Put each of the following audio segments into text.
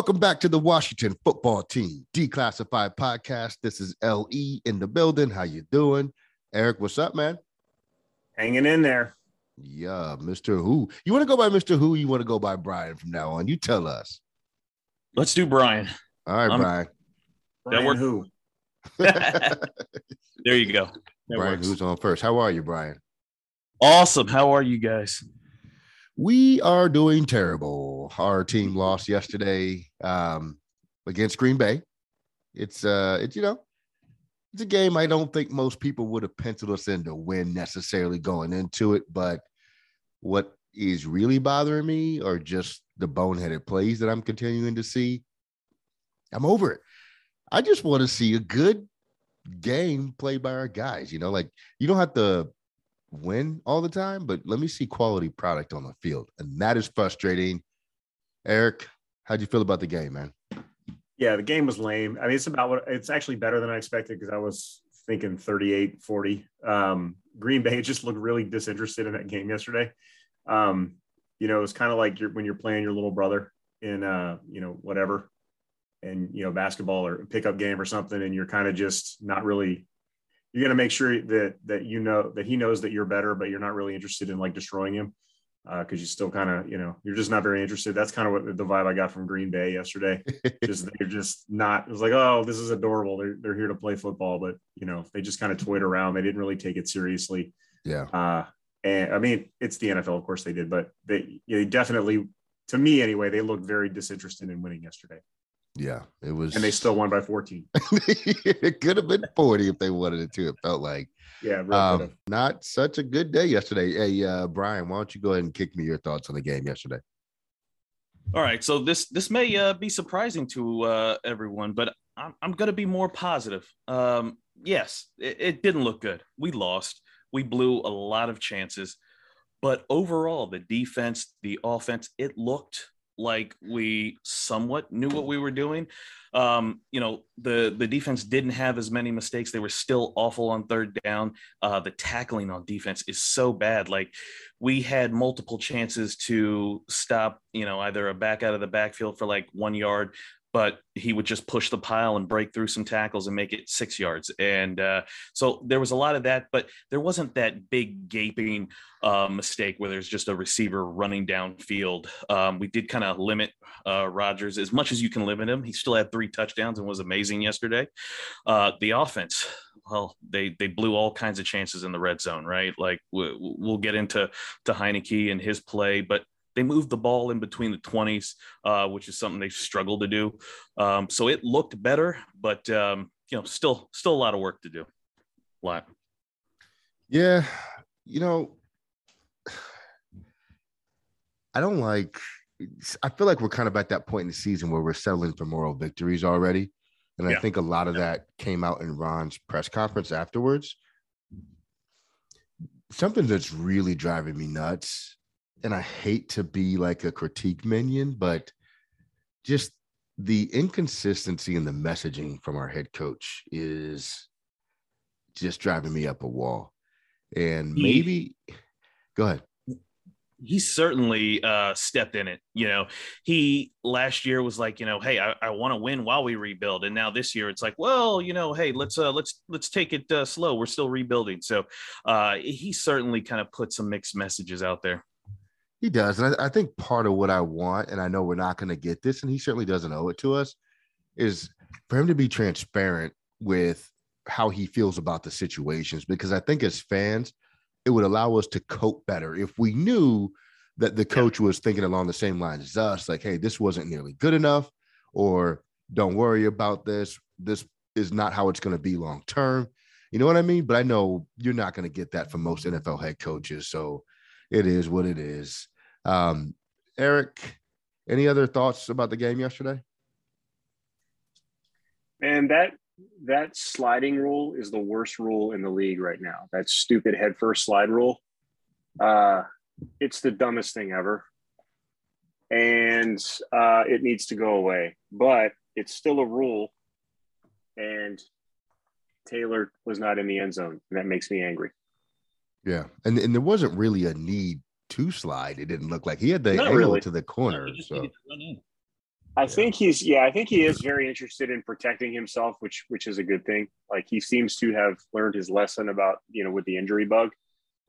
Welcome back to the Washington Football Team Declassified Podcast. This is LE in the building. How you doing? Eric, what's up, man? Hanging in there. Yeah, Mr. Who. You want to go by Mr. Who? You want to go by Brian from now on? You tell us. Let's do Brian. All right, I'm- Brian. Brian worked. who? there you go. That Brian, works. who's on first? How are you, Brian? Awesome. How are you guys? We are doing terrible. Our team lost yesterday um, against Green Bay. It's uh, it's you know, it's a game I don't think most people would have penciled us in to win necessarily going into it. But what is really bothering me are just the boneheaded plays that I'm continuing to see. I'm over it. I just want to see a good game played by our guys. You know, like you don't have to win all the time, but let me see quality product on the field. And that is frustrating. Eric, how'd you feel about the game, man? Yeah, the game was lame. I mean, it's about what it's actually better than I expected because I was thinking 38 40. Um, Green Bay just looked really disinterested in that game yesterday. Um, you know, it's kind of like you're, when you're playing your little brother in, uh, you know, whatever, and, you know, basketball or pickup game or something, and you're kind of just not really, you're going to make sure that, that, you know, that he knows that you're better, but you're not really interested in like destroying him. Uh, cause you still kind of, you know, you're just not very interested. That's kind of what the vibe I got from Green Bay yesterday just they're just not it was like oh this is adorable they're, they're here to play football but you know they just kind of toyed around they didn't really take it seriously yeah. uh and i mean it's the nfl of course they did but they, they definitely to me anyway they looked very disinterested in winning yesterday Yeah. It was and they still won by 14 it could have been 40 if they wanted it to, it felt like. yeah real Um, not such a good day yesterday. Hey, uh, Brian, why don't you go ahead and kick me your thoughts on the game yesterday? All right. So this this may uh, be surprising to uh, everyone, but I'm I'm gonna be more positive. Um, yes, it, it didn't look good. We lost. We blew a lot of chances, but overall, the defense, the offense, it looked like we somewhat knew what we were doing. Um, you know, the the defense didn't have as many mistakes. They were still awful on third down. Uh, the tackling on defense is so bad. Like we had multiple chances to stop, you know, either a back out of the backfield for like one yard, but he would just push the pile and break through some tackles and make it six yards. And uh, so there was a lot of that, but there wasn't that big gaping uh, mistake where there's just a receiver running downfield. Um, we did kind of limit uh, Rodgers as much as you can limit him. He still had three touchdowns and was amazing yesterday. Uh, the offense, well, they they blew all kinds of chances in the red zone, right? Like we, we'll get into to Heinicke and his play, but they moved the ball in between the 20s, uh, which is something they struggled to do. Um, so it looked better, but um, you know, still still a lot of work to do. A lot. Yeah, you know, I don't like. I feel like we're kind of at that point in the season where we're settling for moral victories already, and I think a lot of Yeah. that came out in Ron's press conference afterwards. Something that's really driving me nuts, and I hate to be like a critique minion, but just the inconsistency in the messaging from our head coach is just driving me up a wall. And He- maybe go ahead. he certainly uh, stepped in it. You know, he last year was like, you know, hey, I, I want to win while we rebuild, and now this year it's like, well, you know, hey, let's uh, let's let's take it uh, slow. We're still rebuilding, so uh, he certainly kind of put some mixed messages out there. He does. And I, I think part of what I want, and I know we're not going to get this, and he certainly doesn't owe it to us, is for him to be transparent with how he feels about the situations. Because I think as fans, it would allow us to cope better if we knew that the coach was thinking along the same lines as us, like, hey, this wasn't nearly good enough, or don't worry about this. This is not how it's going to be long term. You know what I mean? But I know you're not going to get that from most NFL head coaches. So it is what it is. Um, Eric, any other thoughts about the game yesterday? And that that sliding rule is the worst rule in the league right now. That stupid head first slide rule. Uh, it's the dumbest thing ever, and uh, it needs to go away. But it's still a rule, and Taylor was not in the end zone, and that makes me angry. Yeah, and and there wasn't really a need to slide. It didn't look like he had the Not angle really. to the corner. He just So needed to run in. I think he's yeah, I think he is very interested in protecting himself, which which is a good thing. Like he seems to have learned his lesson about you know with the injury bug.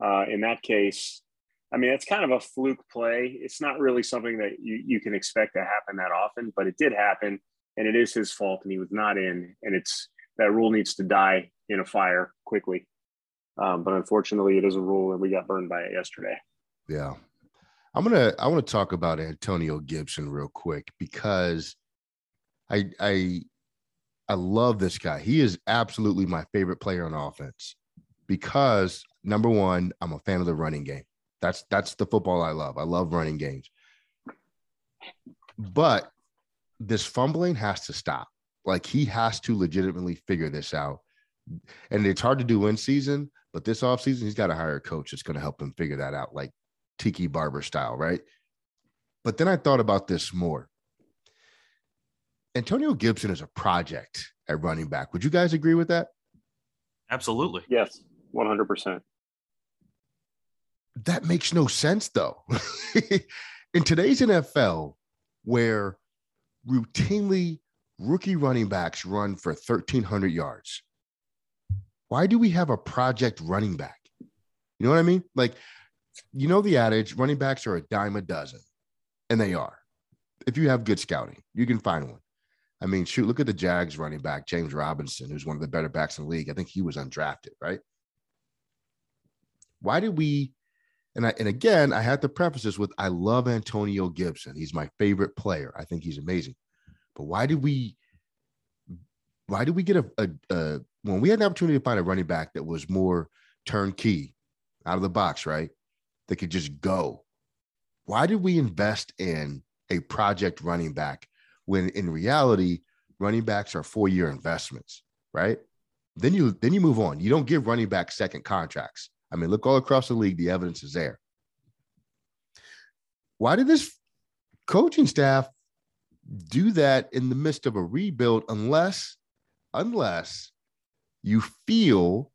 Uh, in that case, I mean it's kind of a fluke play. It's not really something that you you can expect to happen that often, but it did happen, and it is his fault, and he was not in, and it's that rule needs to die in a fire quickly. Um, but unfortunately, it is a rule, and we got burned by it yesterday. Yeah. I'm gonna I want to talk about Antonio Gibson real quick because I I I love this guy. He is absolutely my favorite player on offense because number one, I'm a fan of the running game. That's that's the football I love. I love running games. But this fumbling has to stop. Like he has to legitimately figure this out. And it's hard to do in season, but this offseason, he's got to hire a coach that's going to help him figure that out, like Tiki Barber style, right? But then I thought about this more. Antonio Gibson is a project at running back. Would you guys agree with that? Absolutely. Yes, one hundred percent. That makes no sense, though. In today's NFL, where routinely rookie running backs run for 1,300 yards, why do we have a project running back? You know what I mean? Like, you know, the adage running backs are a dime a dozen, and they are. If you have good scouting, you can find one. I mean, shoot, look at the Jags running back, James Robinson, who's one of the better backs in the league. I think he was undrafted, right? Why did we? And I and again, I had to preface this with I love Antonio Gibson. He's my favorite player. I think he's amazing. But why did we? Why did we get a, a, a when we had an opportunity to find a running back that was more turnkey, out of the box, right? That could just go. Why did we invest in a project running back when in reality, running backs are four-year investments, right? Then you then you move on. You don't give running back second contracts. I mean, look all across the league, the evidence is there. Why did this coaching staff do that in the midst of a rebuild unless unless you feel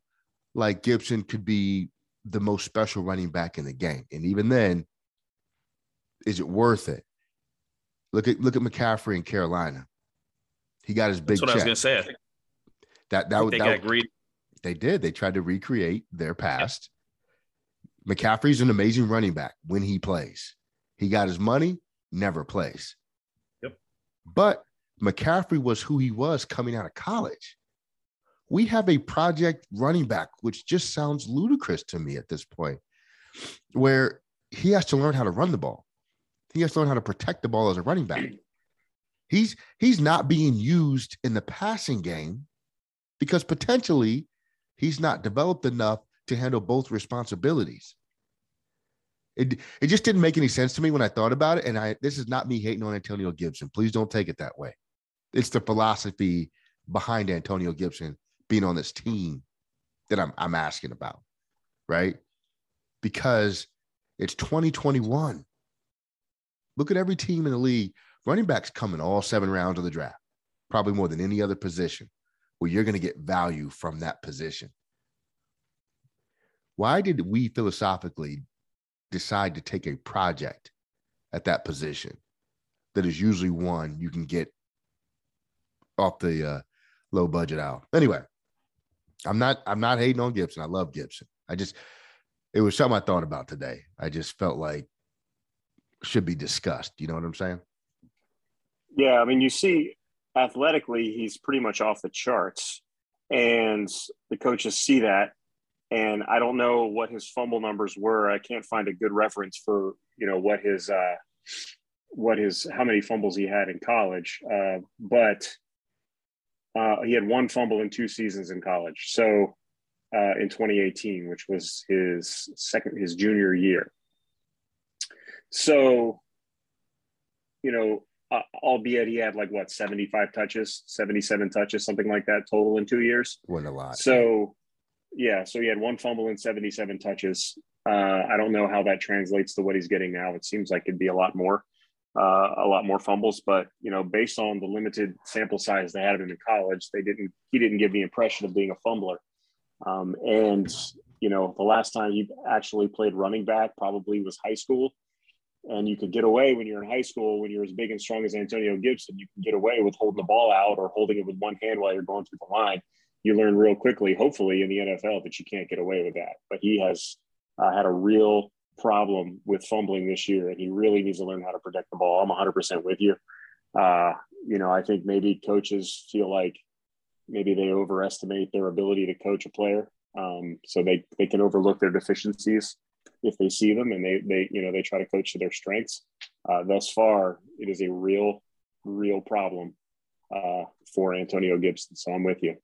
like Gibson could be the most special running back in the game. And even then, is it worth it? Look at look at McCaffrey in Carolina. He got his big That's what I was check. going to say. I think, that that, think that, they got greedy. they did. They tried to recreate their past. McCaffrey's an amazing running back when he plays. He got his money, never plays. Yep. But McCaffrey was who he was coming out of college. We have a project running back, which just sounds ludicrous to me at this point, where he has to learn how to run the ball. He has to learn how to protect the ball as a running back. He's he's not being used in the passing game because potentially he's not developed enough to handle both responsibilities. It, it just didn't make any sense to me when I thought about it. And I this is not me hating on Antonio Gibson. Please don't take it that way. It's the philosophy behind Antonio Gibson being on this team that I'm I'm asking about, right? Because it's 2021. Look at every team in the league. Running backs come in all seven rounds of the draft, probably more than any other position where you're going to get value from that position. Why did we philosophically decide to take a project at that position that is usually one you can get off the uh, low budget out? Anyway, I'm not I'm not hating on Gibson. I love Gibson. I just it was something I thought about today. I just felt like should be discussed. You know what I'm saying? Yeah, I mean, you see, athletically, he's pretty much off the charts, and the coaches see that. And I don't know what his fumble numbers were. I can't find a good reference for you know what his uh, what his how many fumbles he had in college, uh, but uh, he had one fumble in two seasons in college. So uh, in 2018, which was his second his junior year. So, you know, uh, albeit he had like what 75 touches, 77 touches, something like that total in two years. Wasn't a lot. So, yeah, so he had one fumble and 77 touches. Uh, I don't know how that translates to what he's getting now. It seems like it'd be a lot more, uh, a lot more fumbles. But you know, based on the limited sample size they had of him in college, they didn't. He didn't give the impression of being a fumbler. Um, and you know, the last time he actually played running back probably was high school. And you could get away when you're in high school, when you're as big and strong as Antonio Gibson, you can get away with holding the ball out or holding it with one hand while you're going through the line. You learn real quickly, hopefully, in the NFL that you can't get away with that. But he has uh, had a real problem with fumbling this year, and he really needs to learn how to protect the ball. I'm 100% with you. Uh, you know, I think maybe coaches feel like maybe they overestimate their ability to coach a player, um, so they they can overlook their deficiencies if they see them, and they they you know they try to coach to their strengths. Uh, thus far, it is a real real problem uh, for Antonio Gibson. So I'm with you.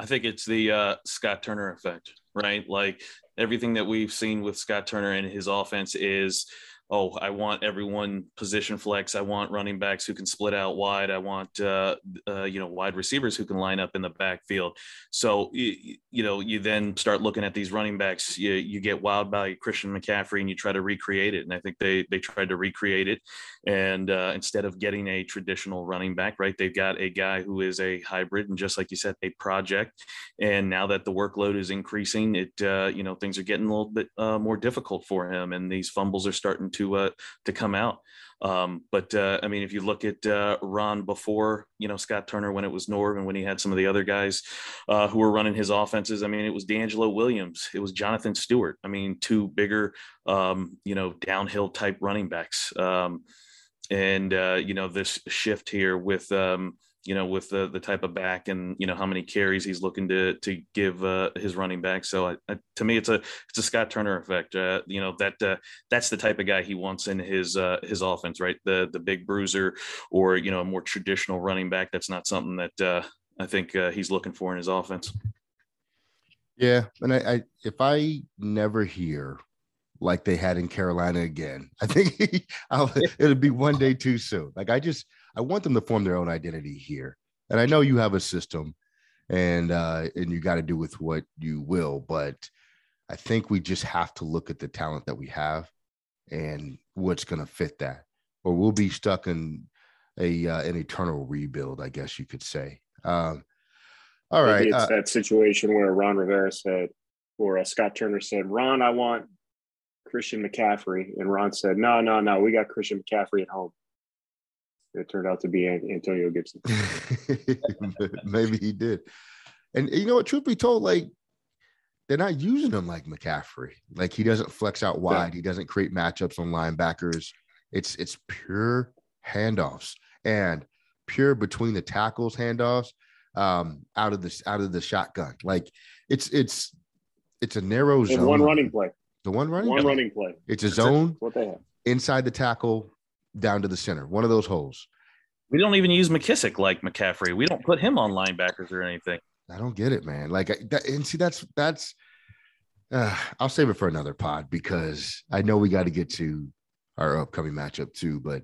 I think it's the uh, Scott Turner effect, right? Like everything that we've seen with Scott Turner and his offense is oh, I want everyone position flex. I want running backs who can split out wide. I want uh, uh, you know wide receivers who can line up in the backfield. So you, you know you then start looking at these running backs. You, you get wild by Christian McCaffrey and you try to recreate it. And I think they they tried to recreate it. And uh, instead of getting a traditional running back, right, they've got a guy who is a hybrid and just like you said, a project. And now that the workload is increasing, it uh, you know things are getting a little bit uh, more difficult for him, and these fumbles are starting to to uh, to come out. Um, but uh, I mean, if you look at uh, Ron before, you know, Scott Turner when it was Norv and when he had some of the other guys uh, who were running his offenses, I mean, it was DeAngelo Williams, it was Jonathan Stewart. I mean, two bigger, um, you know, downhill type running backs. Um, and uh, you know, this shift here with um, you know, with the the type of back and you know how many carries he's looking to to give uh, his running back. So I, I, to me, it's a it's a Scott Turner effect. Uh, you know that uh, that's the type of guy he wants in his uh, his offense, right? The the big bruiser or you know a more traditional running back. That's not something that uh, I think uh, he's looking for in his offense. Yeah, and I, I if I never hear like they had in Carolina again, I think it'll be one day too soon. Like I just I want them to form their own identity here. And I know you have a system and uh, and you got to do with what you will, but I think we just have to look at the talent that we have and what's going to fit that, or we'll be stuck in a uh, an eternal rebuild, I guess you could say. Um, all right, it's uh, that situation where Ron Rivera said, or uh, Scott Turner said, "Ron, I want Christian McCaffrey," and Ron said, "No, no, no, we got Christian McCaffrey at home." It turned out to be Antonio Gibson. Maybe he did. And you know what? Truth be told, like they're not using him like McCaffrey. Like he doesn't flex out wide. Yeah. He doesn't create matchups on linebackers. It's it's pure handoffs and pure between the tackles handoffs um, out of this out of the shotgun. Like it's it's it's a narrow zone. one running play. The one running one play. running play. It's a zone. what they have inside the tackle down to the center, one of those holes. We don't even use McKissic like McCaffrey. We don't put him on linebackers or anything. I don't get it, man. Like that, and see, that's that's. Uh, I'll save it for another pod because I know we got to get to our upcoming matchup too. But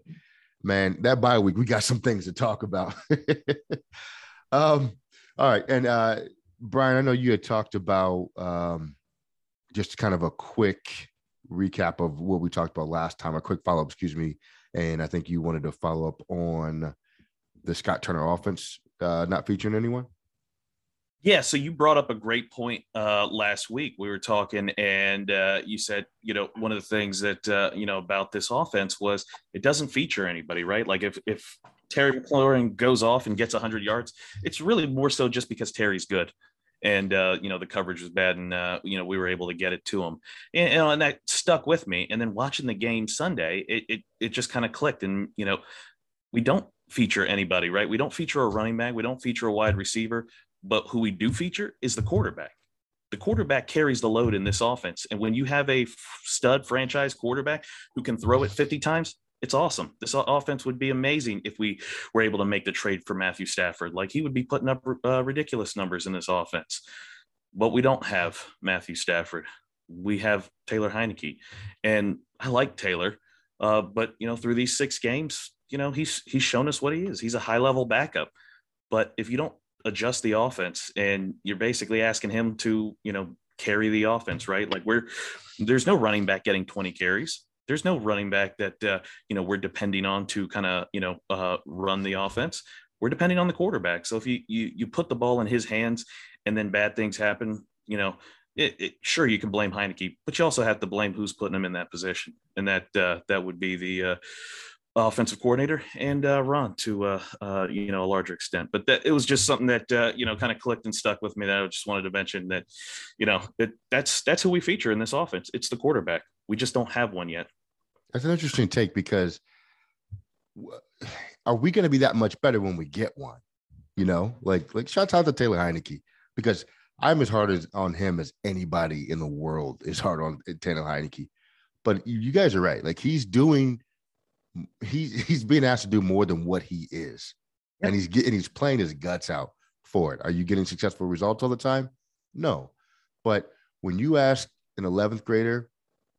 man, that bye week, we got some things to talk about. um, all right, and uh, Brian, I know you had talked about um, just kind of a quick recap of what we talked about last time, a quick follow up, excuse me, and I think you wanted to follow up on the Scott Turner offense uh, not featuring anyone. Yeah, so you brought up a great point uh, last week. We were talking, and uh, you said, you know, one of the things that uh, you know about this offense was it doesn't feature anybody, right? Like if if Terry McLaurin goes off and gets 100 yards, it's really more so just because Terry's good and uh, you know the coverage was bad, and uh, you know we were able to get it to him, and, and that stuck with me. And then watching the game Sunday, it it, it just kind of clicked, and you know we don't feature anybody, right? We don't feature a running back, we don't feature a wide receiver, but who we do feature is the quarterback. The quarterback carries the load in this offense, and when you have a stud franchise quarterback who can throw it 50 times, it's awesome. This offense would be amazing if we were able to make the trade for Matthew Stafford. Like he would be putting up uh, ridiculous numbers in this offense. But we don't have Matthew Stafford. We have Taylor Heinicke, and I like Taylor. Uh, but you know, through these six games, you know, he's he's shown us what he is. He's a high level backup. But if you don't adjust the offense and you're basically asking him to, you know, carry the offense, right? Like we're there's no running back getting 20 carries. There's no running back that uh, you know we're depending on to kind of you know uh, run the offense. We're depending on the quarterback. So if you you you put the ball in his hands and then bad things happen, you know, it, it, sure you can blame Heinicke, but you also have to blame who's putting him in that position, and that uh, that would be the uh, offensive coordinator and uh, Ron to uh, uh, you know a larger extent. But that it was just something that uh, you know kind of clicked and stuck with me. That I just wanted to mention that you know that that's that's who we feature in this offense. It's the quarterback. We just don't have one yet. That's an interesting take because are we going to be that much better when we get one? You know, like like shout out to Taylor Heinicke because I'm as hard as on him as anybody in the world is hard on Taylor Heinicke. But you guys are right. Like he's doing he's he's being asked to do more than what he is, yep. and he's getting he's playing his guts out for it. Are you getting successful results all the time? No, but when you ask an 11th grader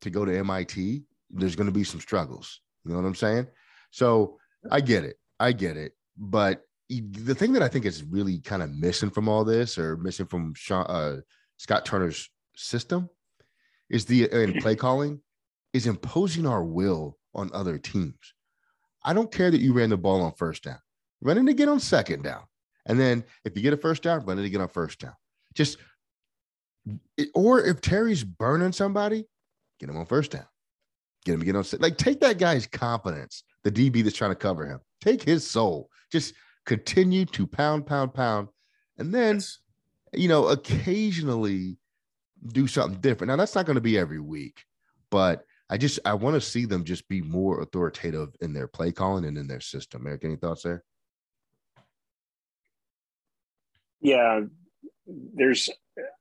to go to MIT, there's going to be some struggles. You know what I'm saying? So I get it, I get it, but the thing that I think is really kind of missing from all this, or missing from Sean, uh, Scott Turner's system, is the uh, in play calling, is imposing our will on other teams. I don't care that you ran the ball on first down. Run it again on second down. And then if you get a first down, run it again on first down. Just or if Terry's burning somebody, get him on first down. Get him again on like take that guy's confidence, the DB that's trying to cover him. Take his soul. Just continue to pound, pound, pound. And then, yes. you know, occasionally do something different. Now that's not going to be every week, but I just I want to see them just be more authoritative in their play calling and in their system. Eric, any thoughts there? Yeah, there's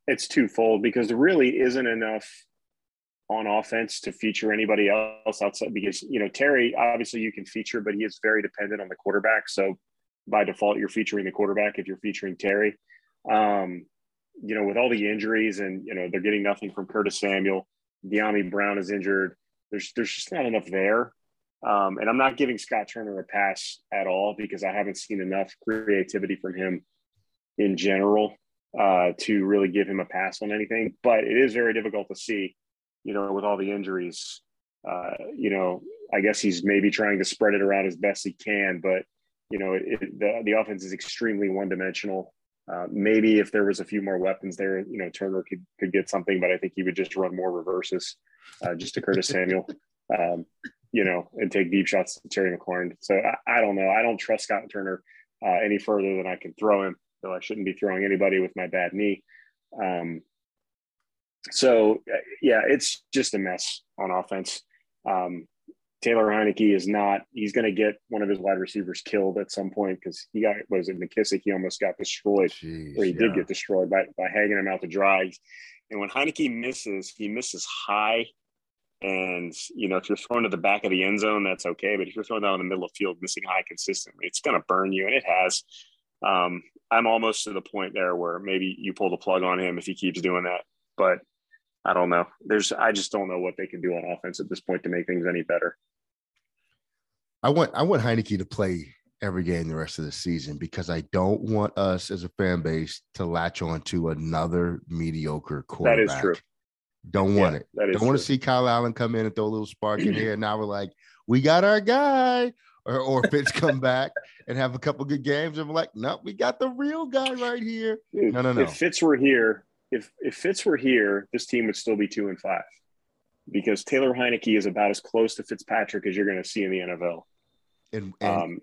it's twofold because there really isn't enough on offense to feature anybody else outside because you know Terry obviously you can feature but he is very dependent on the quarterback so by default you're featuring the quarterback if you're featuring Terry um, you know with all the injuries and you know they're getting nothing from Curtis Samuel Dyami Brown is injured. There's there's just not enough there. Um, and I'm not giving Scott Turner a pass at all because I haven't seen enough creativity from him in general uh, to really give him a pass on anything. But it is very difficult to see, you know, with all the injuries. Uh, you know, I guess he's maybe trying to spread it around as best he can, but you know, it, the the offense is extremely one dimensional. Uh, maybe if there was a few more weapons there, you know, Turner could could get something, but I think he would just run more reverses, uh, just to Curtis Samuel, um, you know, and take deep shots to Terry McLaurin. So I, I, don't know. I don't trust Scott Turner uh, any further than I can throw him, though I shouldn't be throwing anybody with my bad knee. Um, so yeah, it's just a mess on offense. Um, Taylor Heinicke is not, he's going to get one of his wide receivers killed at some point because he got, was it McKissic? He almost got destroyed, Jeez, or he yeah. did get destroyed by, by hanging him out to dry. And when Heinicke misses, he misses high. And, you know, if you're throwing to the back of the end zone, that's okay. But if you're throwing down in the middle of the field, missing high consistently, it's going to burn you. And it has. Um, I'm almost to the point there where maybe you pull the plug on him if he keeps doing that. But I don't know. There's I just don't know what they can do on offense at this point to make things any better. I want I want Heinicke to play every game the rest of the season because I don't want us as a fan base to latch on to another mediocre quarterback. That is true. Don't want yeah, it. Don't want to see Kyle Allen come in and throw a little spark in here. And now we're like, we got our guy. Or, or Fitz come back and have a couple good games. And we're like, no, we got the real guy right here. Dude, no, no, no. If Fitz were here, if if Fitz were here, this team would still be two and five because Taylor Heinicke is about as close to Fitzpatrick as you're going to see in the NFL. And, and um,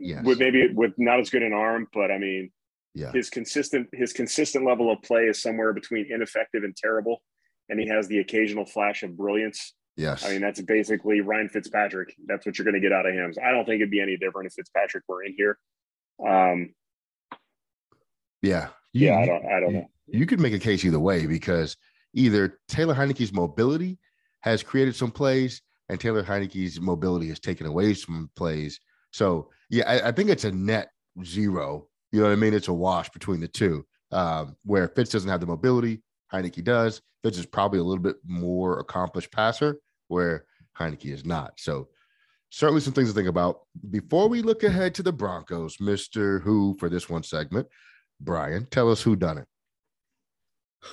yes. with maybe with not as good an arm, but I mean, yeah, his consistent his consistent level of play is somewhere between ineffective and terrible, and he has the occasional flash of brilliance. Yes, I mean that's basically Ryan Fitzpatrick. That's what you're going to get out of him. So I don't think it'd be any different if Fitzpatrick were in here. Um, yeah, you, yeah, I don't, I don't know you could make a case either way because either Taylor Heinicke's mobility has created some plays and Taylor Heinicke's mobility has taken away some plays. So yeah, I, I, think it's a net zero. You know what I mean? It's a wash between the two. Um, where Fitz doesn't have the mobility, Heinicke does. Fitz is probably a little bit more accomplished passer, where Heinicke is not. So certainly some things to think about. Before we look ahead to the Broncos, Mr. Who for this one segment, Brian, tell us who done it.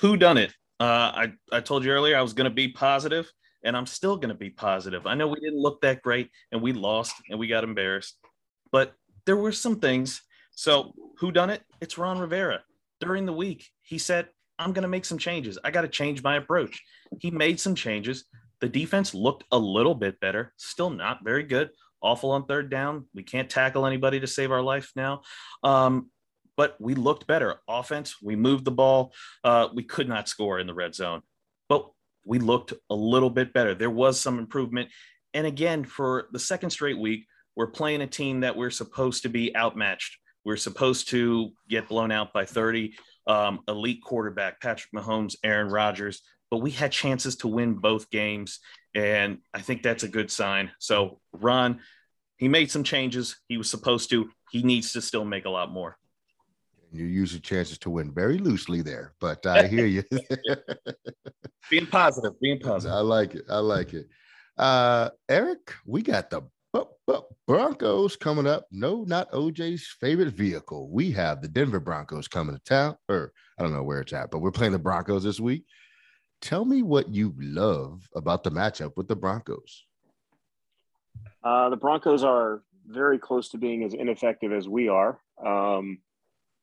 Who done it? Uh, I, I told you earlier I was going to be positive, and I'm still going to be positive. I know we didn't look that great, and we lost, and we got embarrassed, but there were some things. So who done it? It's Ron Rivera. During the week, he said, I'm going to make some changes. I got to change my approach. He made some changes. The defense looked a little bit better, still not very good. Awful on third down. We can't tackle anybody to save our life now. Um, but we looked better. Offense, we moved the ball. Uh, we could not score in the red zone, but we looked a little bit better. There was some improvement. And again, for the second straight week, we're playing a team that we're supposed to be outmatched. We're supposed to get blown out by 30. Um, elite quarterback, Patrick Mahomes, Aaron Rodgers, but we had chances to win both games. And I think that's a good sign. So, Ron, he made some changes. He was supposed to. He needs to still make a lot more. You use your chances to win very loosely there, but I hear you. being positive, being positive. I like it. I like it. Uh, Eric, we got the Broncos coming up. No, not OJ's favorite vehicle. We have the Denver Broncos coming to town, or I don't know where it's at, but we're playing the Broncos this week. Tell me what you love about the matchup with the Broncos. Uh, the Broncos are very close to being as ineffective as we are. Um,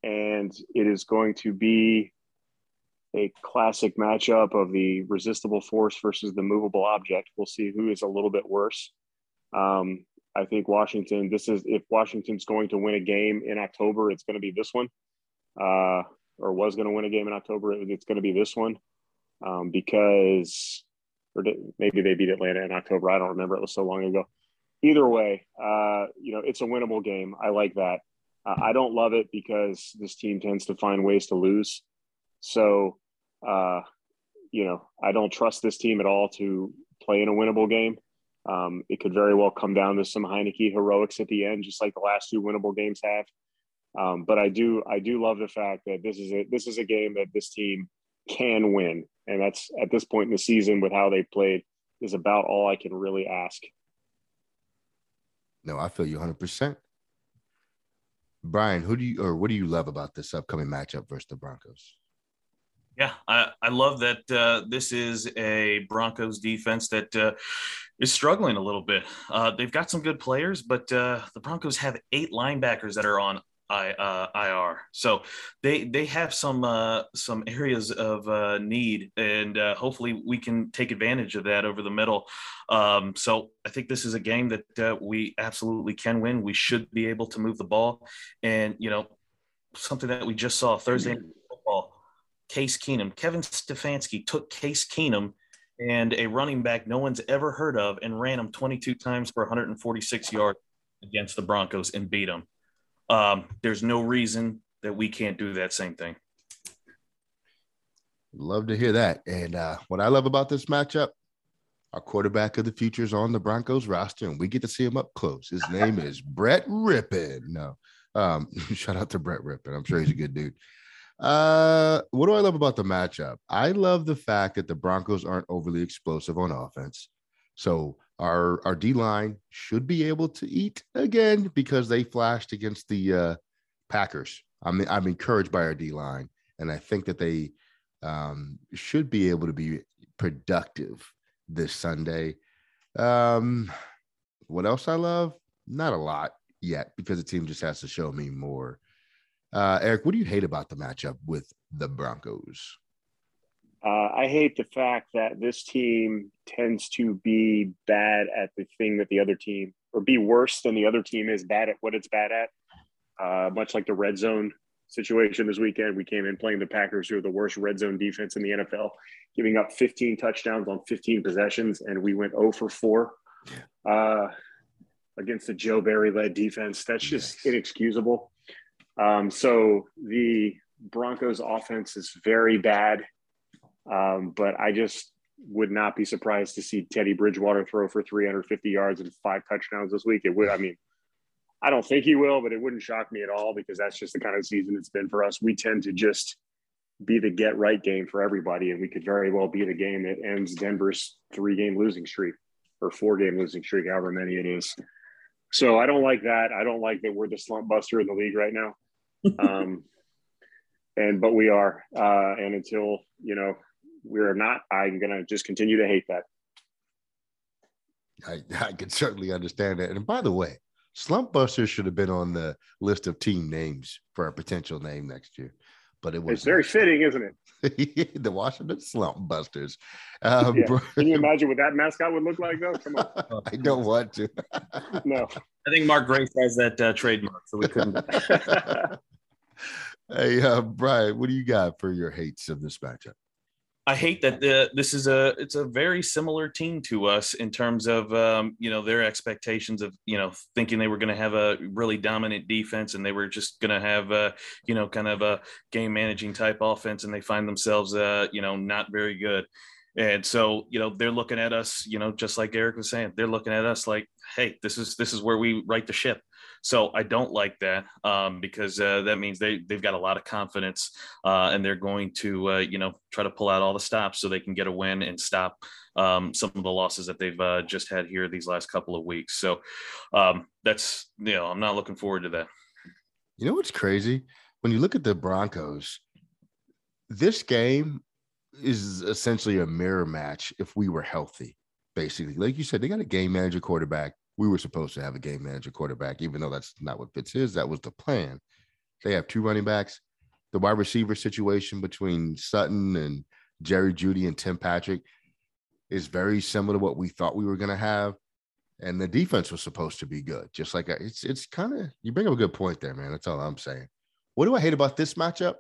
and it is going to be a classic matchup of the resistible force versus the movable object. We'll see who is a little bit worse. Um, I think Washington. This is if Washington's going to win a game in October, it's going to be this one, uh, or was going to win a game in October. It's going to be this one um, because, or maybe they beat Atlanta in October. I don't remember. It was so long ago. Either way, uh, you know, it's a winnable game. I like that. Uh, I don't love it because this team tends to find ways to lose. So, uh, you know, I don't trust this team at all to play in a winnable game. Um, it could very well come down to some Heinicke heroics at the end, just like the last two winnable games have. Um, but I do, I do love the fact that this is a this is a game that this team can win, and that's at this point in the season with how they played is about all I can really ask. No, I feel you 100. percent Brian, who do you or what do you love about this upcoming matchup versus the Broncos? Yeah, I, I love that uh, this is a Broncos defense that uh, is struggling a little bit. Uh, they've got some good players, but uh, the Broncos have eight linebackers that are on I, uh, IR. So they they have some uh, some areas of uh, need, and uh, hopefully we can take advantage of that over the middle. Um, so I think this is a game that uh, we absolutely can win. We should be able to move the ball, and you know something that we just saw Thursday football. Case Keenum, Kevin Stefanski took Case Keenum and a running back no one's ever heard of and ran him 22 times for 146 yards against the Broncos and beat them. Um, there's no reason that we can't do that same thing. Love to hear that. And uh, what I love about this matchup, our quarterback of the future is on the Broncos roster, and we get to see him up close. His name is Brett Rypien. No, um, shout out to Brett Rypien. I'm sure he's a good dude. Uh, what do I love about the matchup? I love the fact that the Broncos aren't overly explosive on offense. So our our D line should be able to eat again because they flashed against the uh, Packers. I'm I'm encouraged by our D line, and I think that they um, should be able to be productive this Sunday. Um, what else I love? Not a lot yet because the team just has to show me more. Uh, Eric, what do you hate about the matchup with the Broncos? Uh, I hate the fact that this team tends to be bad at the thing that the other team, or be worse than the other team is bad at what it's bad at. Uh, much like the red zone situation this weekend, we came in playing the Packers, who are the worst red zone defense in the NFL, giving up 15 touchdowns on 15 possessions, and we went 0 for 4 uh, against the Joe Barry led defense. That's just inexcusable. Um, so the Broncos offense is very bad. Um, but I just would not be surprised to see Teddy Bridgewater throw for 350 yards and five touchdowns this week. It would, I mean, I don't think he will, but it wouldn't shock me at all because that's just the kind of season it's been for us. We tend to just be the get right game for everybody, and we could very well be the game that ends Denver's three game losing streak or four game losing streak, however many it is. So I don't like that. I don't like that we're the slump buster in the league right now. um, and but we are, uh, and until you know we're not, I'm gonna just continue to hate that. I, I can certainly understand that. And by the way, Slump Busters should have been on the list of team names for a potential name next year. But it was it's very fitting, isn't it? the Washington Slump Busters. Um, yeah. Can you imagine what that mascot would look like, though? Come on. I don't want to. no. I think Mark Grace has that uh, trademark, so we couldn't. hey, uh, Brian, what do you got for your hates of this matchup? I hate that the, this is a it's a very similar team to us in terms of um, you know their expectations of you know thinking they were going to have a really dominant defense and they were just going to have a you know kind of a game managing type offense and they find themselves uh, you know not very good. And so you know they're looking at us you know just like Eric was saying they're looking at us like hey this is this is where we right the ship so I don't like that um, because uh, that means they they've got a lot of confidence uh, and they're going to uh, you know try to pull out all the stops so they can get a win and stop um, some of the losses that they've uh, just had here these last couple of weeks. So um, that's you know I'm not looking forward to that. You know what's crazy when you look at the Broncos, this game is essentially a mirror match if we were healthy. Basically, like you said, they got a game manager quarterback we were supposed to have a game manager quarterback, even though that's not what Fitz is. That was the plan. They have two running backs. The wide receiver situation between Sutton and Jerry Jeudy and Tim Patrick is very similar to what we thought we were going to have. And the defense was supposed to be good. Just like it's it's kind of you bring up a good point there, man. That's all I'm saying. What do I hate about this matchup?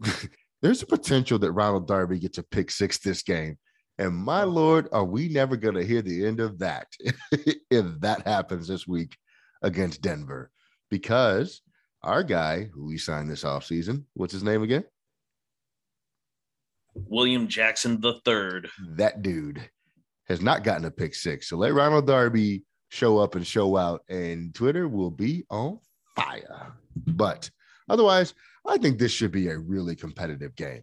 There's a potential that Ronald Darby gets a pick six this game and my Lord, are we never going to hear the end of that if that happens this week against Denver? Because our guy who we signed this offseason, what's his name again? William Jackson the third. That dude has not gotten a pick six. So let Ronald Darby show up and show out, and Twitter will be on fire. But otherwise, I think this should be a really competitive game.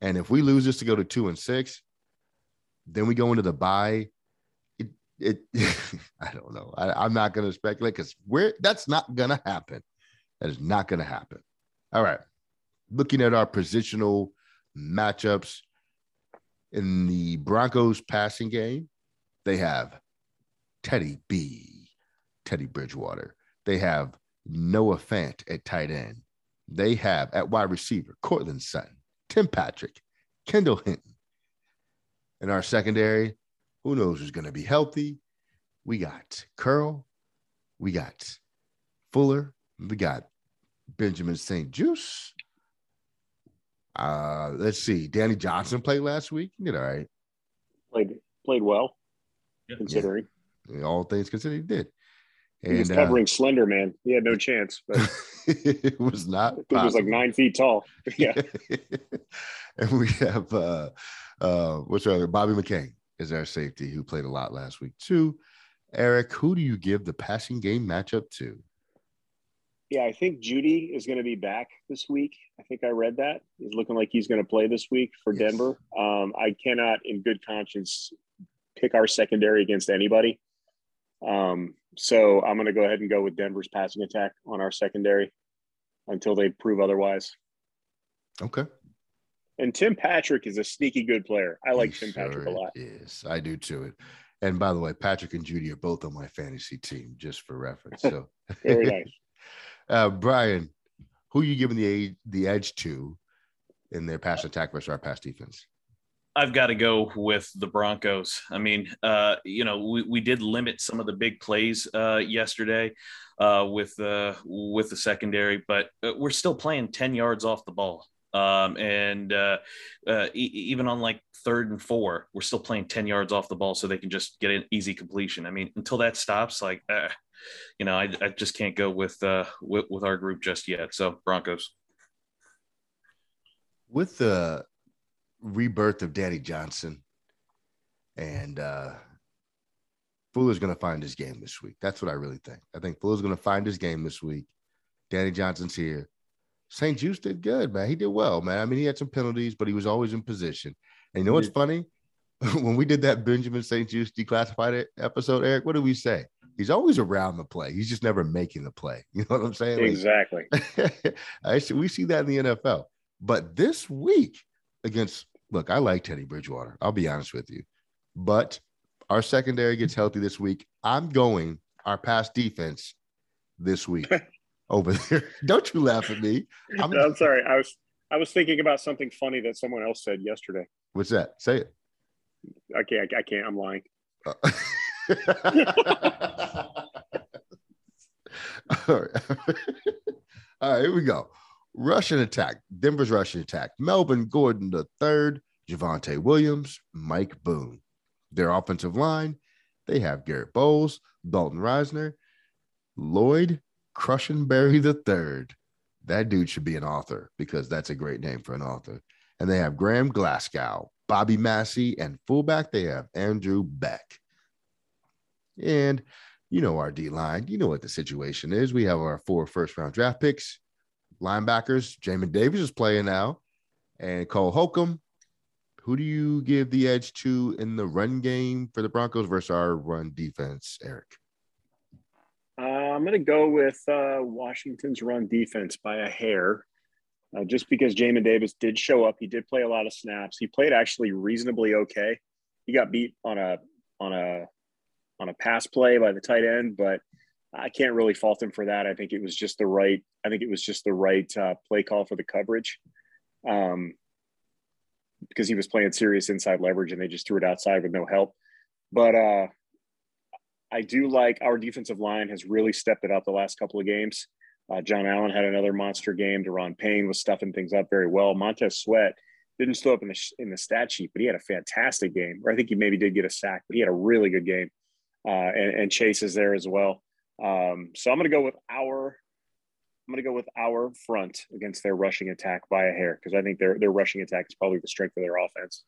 And if we lose this to go to two and six, then we go into the bye. It, it I don't know. I, am not going to speculate because we're that's not going to happen. That is not going to happen. All right. Looking at our positional matchups in the Broncos passing game, they have Teddy B, Teddy Bridgewater. They have Noah Fant at tight end. They have at wide receiver Courtland Sutton, Tim Patrick, Kendall Hinton, in our secondary. Who knows who's going to be healthy? We got Curl, we got Fuller, we got Benjamin St. Juste. Uh, let's see. Danny Johnson played last week. He did all right. Played played well, considering. Yeah. All things considered, he did. And, he was covering uh, Slender Man. He had no chance. But it was not. He was like nine feet tall. Yeah. and we have uh, uh, what's other Bobby McCain is our safety who played a lot last week too. Eric, who do you give the passing game matchup to? Yeah, I think Jeudy is going to be back this week. I think I read that. He's looking like he's going to play this week for yes. Denver. Um, I cannot, in good conscience, pick our secondary against anybody. Um, so I'm going to go ahead and go with Denver's passing attack on our secondary until they prove otherwise. Okay. And Tim Patrick is a sneaky good player. I like he Tim sure Patrick a lot. Yes, I do too. And by the way, Patrick and Jeudy are both on my fantasy team, just for reference. So very nice. uh, Brian, who are you giving the the edge to in their pass attack versus our pass defense? I've got to go with the Broncos. I mean, uh, you know, we, we did limit some of the big plays uh, yesterday uh, with uh, with the secondary, but uh, we're still playing ten yards off the ball. Um, and uh, uh, e- even on like third and four, we're still playing 10 yards off the ball so they can just get an easy completion. I mean, until that stops, like, uh, you know, I, I just can't go with, uh, with, with our group just yet. So Broncos. With the rebirth of Danny Johnson and uh, Fuller's going to find his game this week. That's what I really think. I think Fuller's going to find his game this week. Danny Johnson's here. St-Juste did good, man. He did well, man. I mean, he had some penalties, but he was always in position. And you know what's funny? when we did that Benjamin St. Juste declassified episode, Eric, what did we say? He's always around the play. He's just never making the play. You know what I'm saying? Exactly. Actually, we see that in the NFL. But this week against, look, I like Teddy Bridgewater. I'll be honest with you. But our secondary gets healthy this week. I'm going our pass defense this week over there. Don't you laugh at me. I'm, no, I'm sorry. I was I was thinking about something funny that someone else said yesterday. What's that? Say it. Okay, I, I can't. I'm lying. Uh, All right. All right, here we go. Russian attack. Denver's Russian attack. Melvin Gordon the third, Javonte Williams, Mike Boone. Their offensive line, they have Garett Bolles, Dalton Risner, Lloyd Cushenberry the third. That dude should be an author because that's a great name for an author. And they have Graham Glasgow, Bobby Massie, and fullback they have Andrew Beck. And you know our D line. You know what the situation is. We have our four first round draft picks, linebackers. Jamin Davis is playing now, and Cole Holcomb. Who do you give the edge to in the run game for the Broncos versus our run defense, Eric? Uh, I'm going to go with uh, Washington's run defense by a hair. Uh, just because Jamin Davis did show up, he did play a lot of snaps. He played actually reasonably okay. He got beat on a on a on a pass play by the tight end, but I can't really fault him for that. I think it was just the right. I think it was just the right uh, play call for the coverage, um, because he was playing serious inside leverage and they just threw it outside with no help. But uh, I do like our defensive line has really stepped it up the last couple of games. Uh, John Allen had another monster game. Daron Payne was stuffing things up very well. Montez Sweat didn't show up in the in the stat sheet, but he had a fantastic game. Or I think he maybe did get a sack, but he had a really good game uh, and, and, Chase is there as well. Um, so I'm going to go with our. I'm going to go with our front against their rushing attack by a hair because I think their their rushing attack is probably the strength of their offense.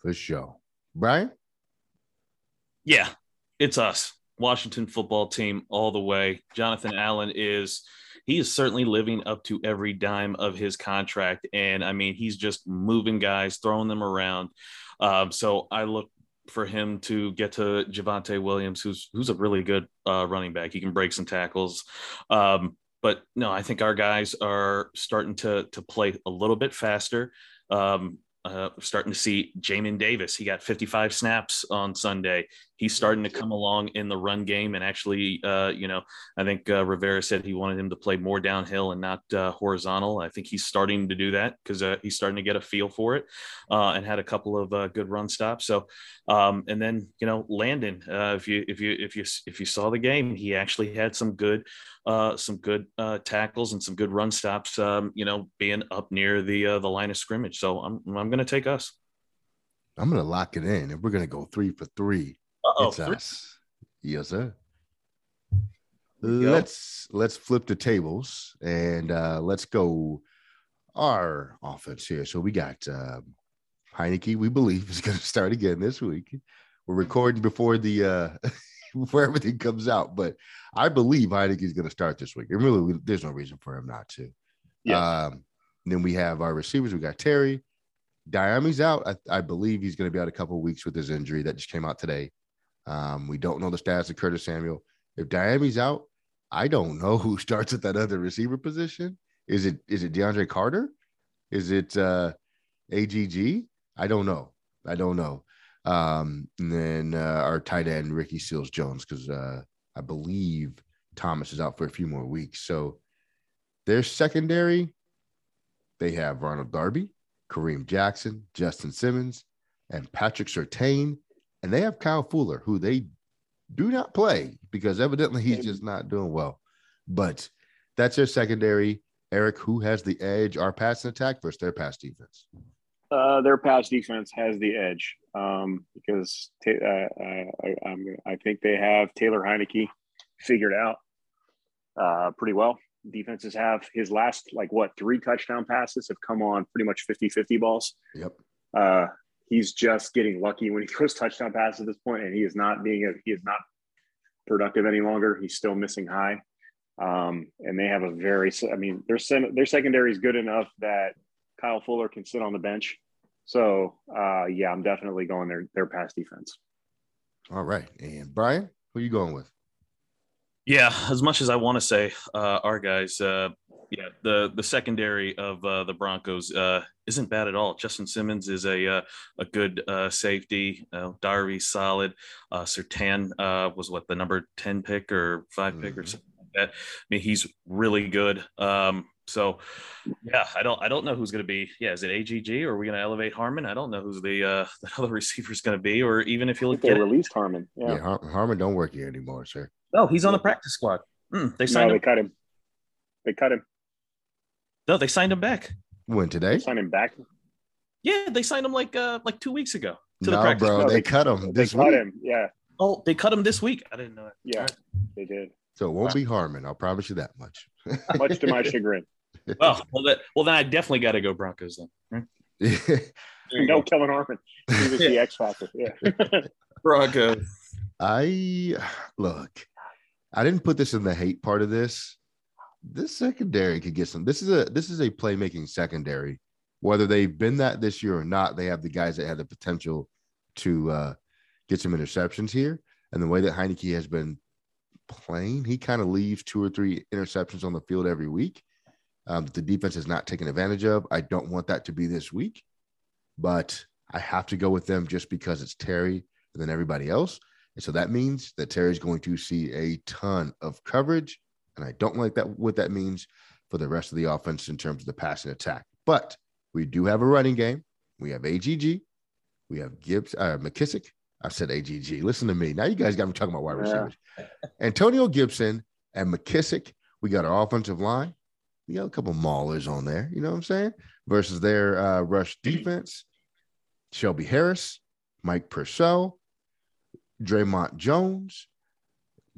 For sure, Brian. Yeah, it's us, Washington football team, all the way. Jonathan Allen is he is certainly living up to every dime of his contract, and I mean he's just moving guys, throwing them around. Um, so I look for him to get to Javonte Williams, who's who's a really good uh, running back. He can break some tackles. Um, but no, I think our guys are starting to to play a little bit faster. Um, uh, starting to see Jamin Davis. He got 55 snaps on Sunday he's starting to come along in the run game and actually uh, you know i think uh, rivera said he wanted him to play more downhill and not uh, horizontal. I think he's starting to do that because uh, he's starting to get a feel for it uh, and had a couple of uh, good run stops. So um, and then you know landon if you if you if you if you saw the game he actually had some good some good tackles and some good run stops um, you know being up near the the line of scrimmage. So i'm i'm going to take us. I'm gonna lock it in, and we're gonna go three for three uh-oh. It's us. Yes, sir. Let's let's flip the tables and uh, let's go our offense here. So we got uh, Heinicke. We believe is going to start again this week. We're recording before the uh, before everything comes out, but I believe Heinicke is going to start this week. And really, there's no reason for him not to. Yeah. Um, then we have our receivers. We got Terry. Dyami's out. I, I believe he's going to be out a couple weeks with his injury that just came out today. Um, we don't know the status of Curtis Samuel. If Dyami's out, I don't know who starts at that other receiver position. Is it is it DeAndre Carter? Is it uh, AGG? I don't know. I don't know. Um, and then uh, our tight end Ricky Seals Jones because uh, I believe Thomas is out for a few more weeks. So their secondary, they have Ronald Darby, Kareem Jackson, Justin Simmons, and Patrick Surtain and they have Kyle Fuller, who they do not play because evidently he's just not doing well. But that's their secondary. Eric, who has the edge? Our passing attack versus their pass defense. Uh, their pass defense has the edge um, because uh, uh, I, I, think they have Taylor Heinicke figured out uh, pretty well. Defenses have his last, like, what, three touchdown passes have come on pretty much 50 50 balls. Yep. He's just getting lucky when he throws touchdown passes at this point, and he is not being a, he is not productive any longer. He's still missing high, um, and they have a very I mean their their secondary is good enough that Kyle Fuller can sit on the bench So uh, yeah, I'm definitely going their their pass defense. All right, and Brian, who are you going with? Yeah, as much as I want to say uh, our guys, uh, yeah, the the secondary of uh, the Broncos uh, isn't bad at all. Justin Simmons is a uh, a good uh, safety. Uh, Darby solid. Uh, Surtain uh, was what the number ten pick or 5 mm-hmm. pick or mm-hmm. something like that. I mean, he's really good. Um, so yeah, I don't I don't know who's going to be. Yeah, is it AGG or are we going to elevate Harmon? I don't know who's the uh, the other receiver is going to be, or even if you look. They released Harmon. Yeah, yeah Har- Harmon don't work here anymore, sir. No, he's on the practice squad. Mm, they signed no, him. They cut him. They cut him. No, they signed him back. When today? They signed him back. Yeah, they signed him like uh like two weeks ago. To no, the practice. bro, no, they, they, cut him. They cut him. Yeah. Oh, they cut him this week. I didn't know that. Yeah, right. they did. So it won't be Harmon. I'll promise you that much. much to my chagrin. well, well, that, well, then I definitely got to go Broncos then. no, Kelvin Harmon. He was the X factor. Yeah. Broncos. I look. I didn't put this in the hate part of this. This secondary could get some. This is a this is a playmaking secondary. Whether they've been that this year or not, they have the guys that have the potential to uh, get some interceptions here. And the way that Heinicke has been playing, he kind of leaves two or three interceptions on the field every week um, the defense has not taken advantage of. I don't want that to be this week, but I have to go with them just because it's Terry and then everybody else. And so that means that Terry's going to see a ton of coverage. And I don't like that what that means for the rest of the offense in terms of the passing attack. But we do have a running game. We have AGG. We have Gibbs, uh, McKissic. I said AGG. Listen to me. Now you guys got me talking about wide receivers. Yeah. Antonio Gibson and McKissic. We got our offensive line. We got a couple maulers on there. You know what I'm saying? Versus their uh, rush defense. Shelby Harris, Mike Purcell, Dre'Mont Jones,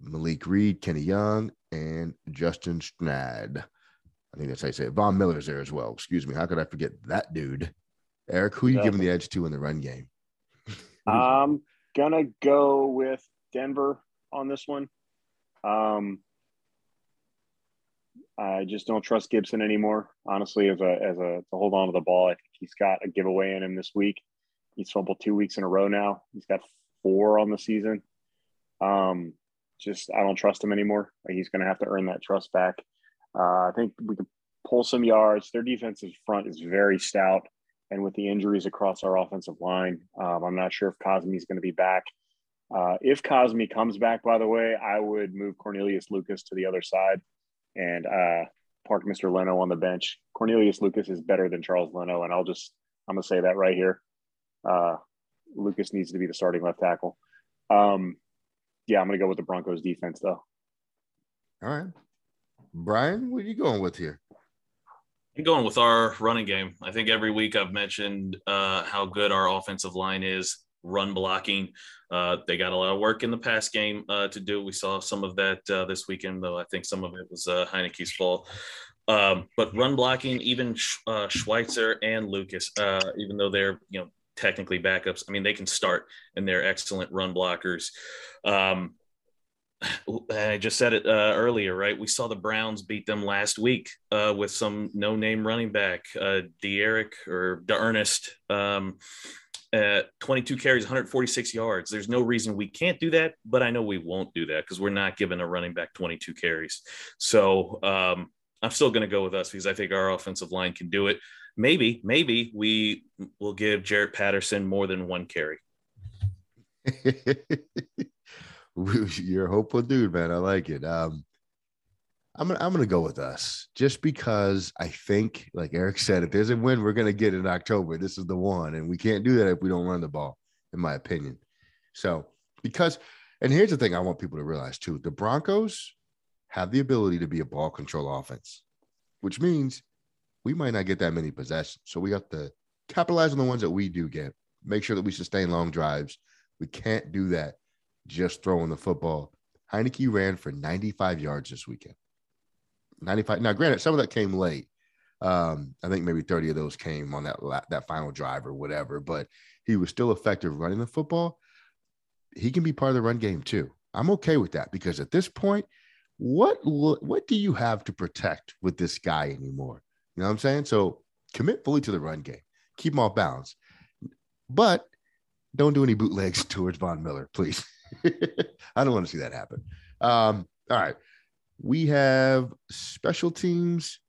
Malik Reed, Kenny Young, and Justin Strnad. I think that's how you say it. Von Miller's there as well. Excuse me. How could I forget that dude? Eric, who are you giving the edge to in the run game? I'm gonna go with Denver on this one. Um, I just don't trust Gibson anymore. Honestly, as a as a to hold on to the ball, I think he's got a giveaway in him this week. He's fumbled two weeks in a row now. He's got four on the season. Um, just I don't trust him anymore. He's going to have to earn that trust back. Uh, I think we could pull some yards. Their defensive front is very stout, and with the injuries across our offensive line, um, I'm not sure if Cosmi is going to be back. Uh, if Cosmi comes back, by the way, I would move Cornelius Lucas to the other side and uh, park Mr. Leno on the bench. Cornelius Lucas is better than Charles Leno, and I'll just I'm gonna say that right here. Uh, Lucas needs to be the starting left tackle. Um, yeah, I'm going to go with the Broncos defense, though. All right. Brian, what are you going with here? I'm going with our running game. I think every week I've mentioned uh, how good our offensive line is, run blocking. Uh, they got a lot of work in the pass game uh, to do. We saw some of that uh, this weekend, though I think some of it was uh, Heinicke's fault. Um, but run blocking, even uh, Schweitzer and Lucas, uh, even though they're you know technically backups. I mean, they can start and they're excellent run blockers. Um, I just said it uh, earlier, right? We saw the Browns beat them last week uh, with some no-name running back, uh, De'Eric or D'Ernest, um, at 22 carries, 146 yards. There's no reason we can't do that, but I know we won't do that because we're not giving a running back 22 carries. So um, I'm still going to go with us because I think our offensive line can do it maybe, maybe we will give Jaret Patterson more than one carry. You're a hopeful dude, man. I like it. Um, I'm gonna I'm gonna go with us just because I think, like Eric said, if there's a win, we're gonna get in October. This is the one, and we can't do that if we don't run the ball, in my opinion. So because, and here's the thing, I want people to realize too: the Broncos have the ability to be a ball control offense, which means we might not get that many possessions. So we have to capitalize on the ones that we do get, make sure that we sustain long drives. We can't do that just throwing the football. Heinicke ran for 95 yards this weekend. 95. Now, granted, some of that came late. Um, I think maybe 30 of those came on that that final drive or whatever, but he was still effective running the football. He can be part of the run game too. I'm okay with that because at this point, what what do you have to protect with this guy anymore? You know what I'm saying? So commit fully to the run game, keep them off balance. but don't do any bootlegs towards Von Miller, please. I don't want to see that happen. Um, all right. We have special teams.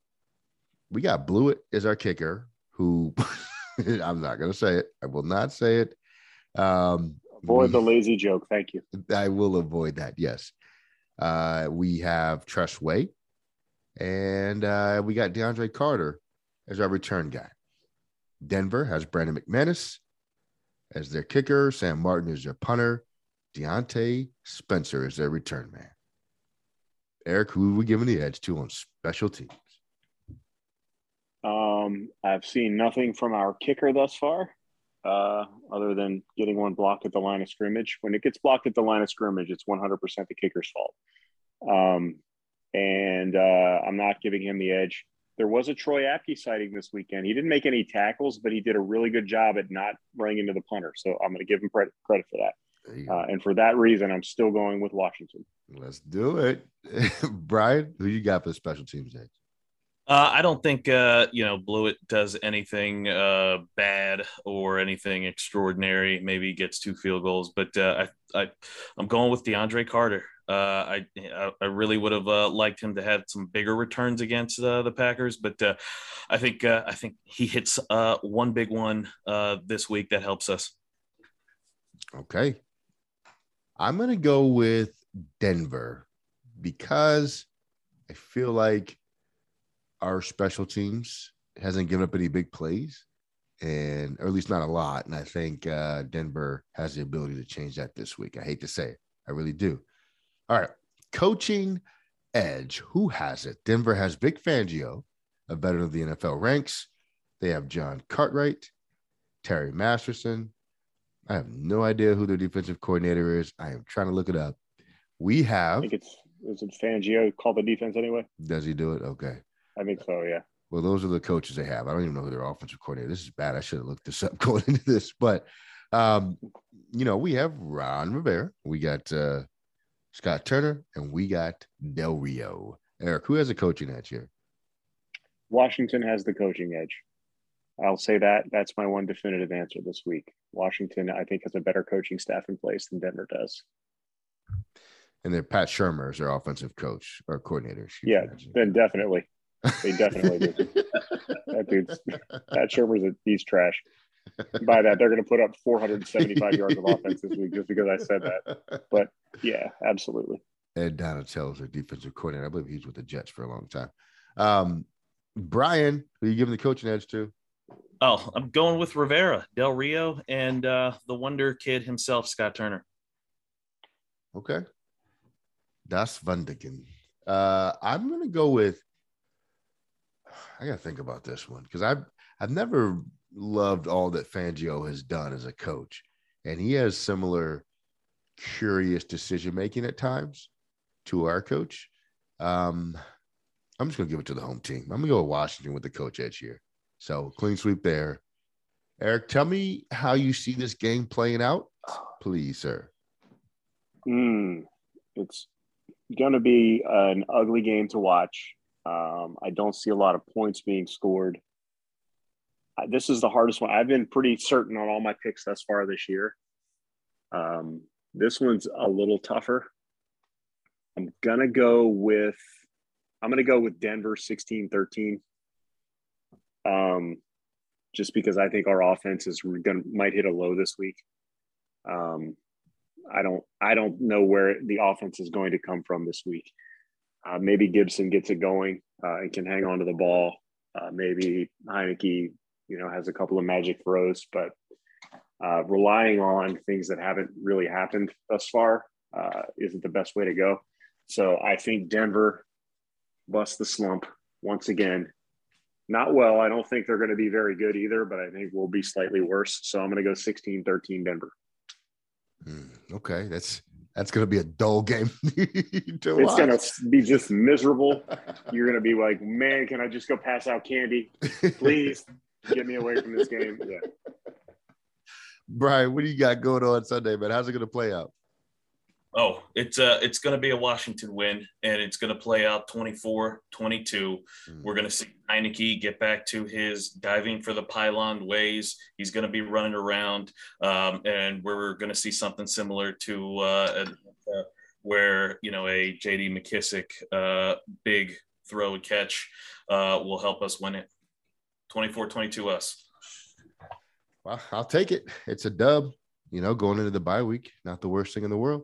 We got Blewitt as our kicker, who I'm not going to say it. I will not say it. Um, Avoid we- the lazy joke. Thank you. I will avoid that. Yes. Uh, we have Tress Way, and uh, we got DeAndre Carter as our return guy. Denver has Brandon McManus as their kicker. Sam Martin is their punter. Diontae Spencer is their return man. Eric, who are we giving the edge to on special teams? Um, I've seen nothing from our kicker thus far, uh, other than getting one block at the line of scrimmage. When it gets blocked at the line of scrimmage, it's 100% the kicker's fault. Um, and uh, I'm not giving him the edge. There was a Troy Apke sighting this weekend. He didn't make any tackles, but he did a really good job at not running into the punter. So I'm going to give him credit, credit for that. There you go. Uh, and for that reason, I'm still going with Washington. Let's do it. Brian, who you got for the special teams edge? Uh, I don't think uh, you know Blewitt does anything uh, bad or anything extraordinary. Maybe gets two field goals, but uh, I, I I'm going with DeAndre Carter. Uh, I I- really would have uh, liked him to have some bigger returns against uh, the Packers, but uh, I think uh, I think he hits one big one this week that helps us. Okay. I'm going to go with Denver because I feel like our special teams hasn't given up any big plays and or at least not a lot and I think Denver has the ability to change that this week. I hate to say it. I really do. All right. Coaching edge. Who has it? Denver has Vic Fangio, a veteran of the NFL ranks. They have John Cartwright, Terry Masterson, I have no idea who their defensive coordinator is. I am trying to look it up. We have. I think it's is it Fangio called the defense anyway? Does he do it? Okay. I think so. Yeah. Well, those are the coaches they have. I don't even know who their offensive coordinator. This is bad. I should have looked this up going into this, but um, you know, we have Ron Rivera, we got uh, Scott Turner, and we got Del Rio. Eric, who has a coaching edge here? Washington has the coaching edge. I'll say that. That's my one definitive answer this week. Washington, I think, has a better coaching staff in place than Denver does. And then Pat Shurmur is their offensive coach or coordinator. Yeah, then definitely. They definitely do. That dude's Pat Shurmur's a, he's trash. By that, they're going to put up 475 yards of offense this week just because I said that. But yeah, absolutely. Ed Donatello is their defensive coordinator. I believe he's with the Jets for a long time. Um, Brian, who are you giving the coaching edge to? Oh, I'm going with Rivera, Del Rio, and uh, the Wonder Kid himself, Scott Turner. Okay. Das Vandigen. Uh, I'm gonna go with. I gotta think about this one because I've I've never loved all that Fangio has done as a coach, and he has similar curious decision making at times to our coach. Um, I'm just gonna give it to the home team. I'm gonna go with Washington with the coach edge here. So clean sweep there. Eric, tell me how you see this game playing out, please, sir. Mm, it's going to be an ugly game to watch. Um, I don't see a lot of points being scored. This is the hardest one. I've been pretty certain on all my picks thus far this year. Um, this one's a little tougher. I'm gonna go with I'm gonna go with Denver 16-13. Um, just because I think our offense is gonna might hit a low this week. Um, I don't I don't know where the offense is going to come from this week. Uh, maybe Gibson gets it going uh, and can hang on to the ball. Uh, maybe Heinicke, you know, has a couple of magic throws, but uh, relying on things that haven't really happened thus far uh, isn't the best way to go. So I think Denver busts the slump once again. Not well. I don't think they're going to be very good either, but I think we'll be slightly worse. So I'm going to go 16 13 Denver. Hmm, okay, that's that's gonna be a dull game to It's going to be just miserable. You're going to be like, man, can I just go pass out candy? Please get me away from this game. Yeah. Brian, what do you got going on Sunday, man? How's it gonna play out? Oh, it's uh it's going to be a Washington win and it's going to play out 24-22. Mm. We're going to see Heinicke get back to his diving for the pylon ways. He's going to be running around um, and we're going to see something similar to uh, uh, where, you know, a JD McKissic uh, big throw and catch uh, will help us win it. 24-22 us. Well, I'll take it. It's a dub, you know, going into the bye week. Not the worst thing in the world.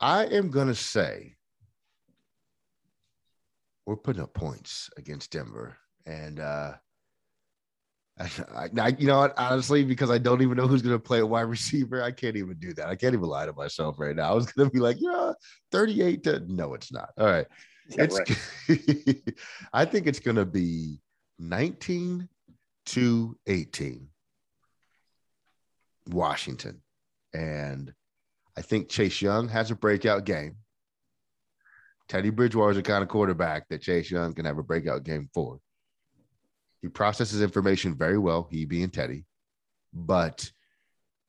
I am going to say we're putting up points against Denver. And, uh, I, I, you know, honestly, because I don't even know who's going to play a wide receiver, I can't even do that. I can't even lie to myself right now. I was going to be like, yeah, 38 to no, it's not. All right. It's, right. I think it's going to be 19 to 18, Washington. And I think Chase Young has a breakout game. Teddy Bridgewater is the kind of quarterback that Chase Young can have a breakout game for. He processes information very well, he being Teddy, but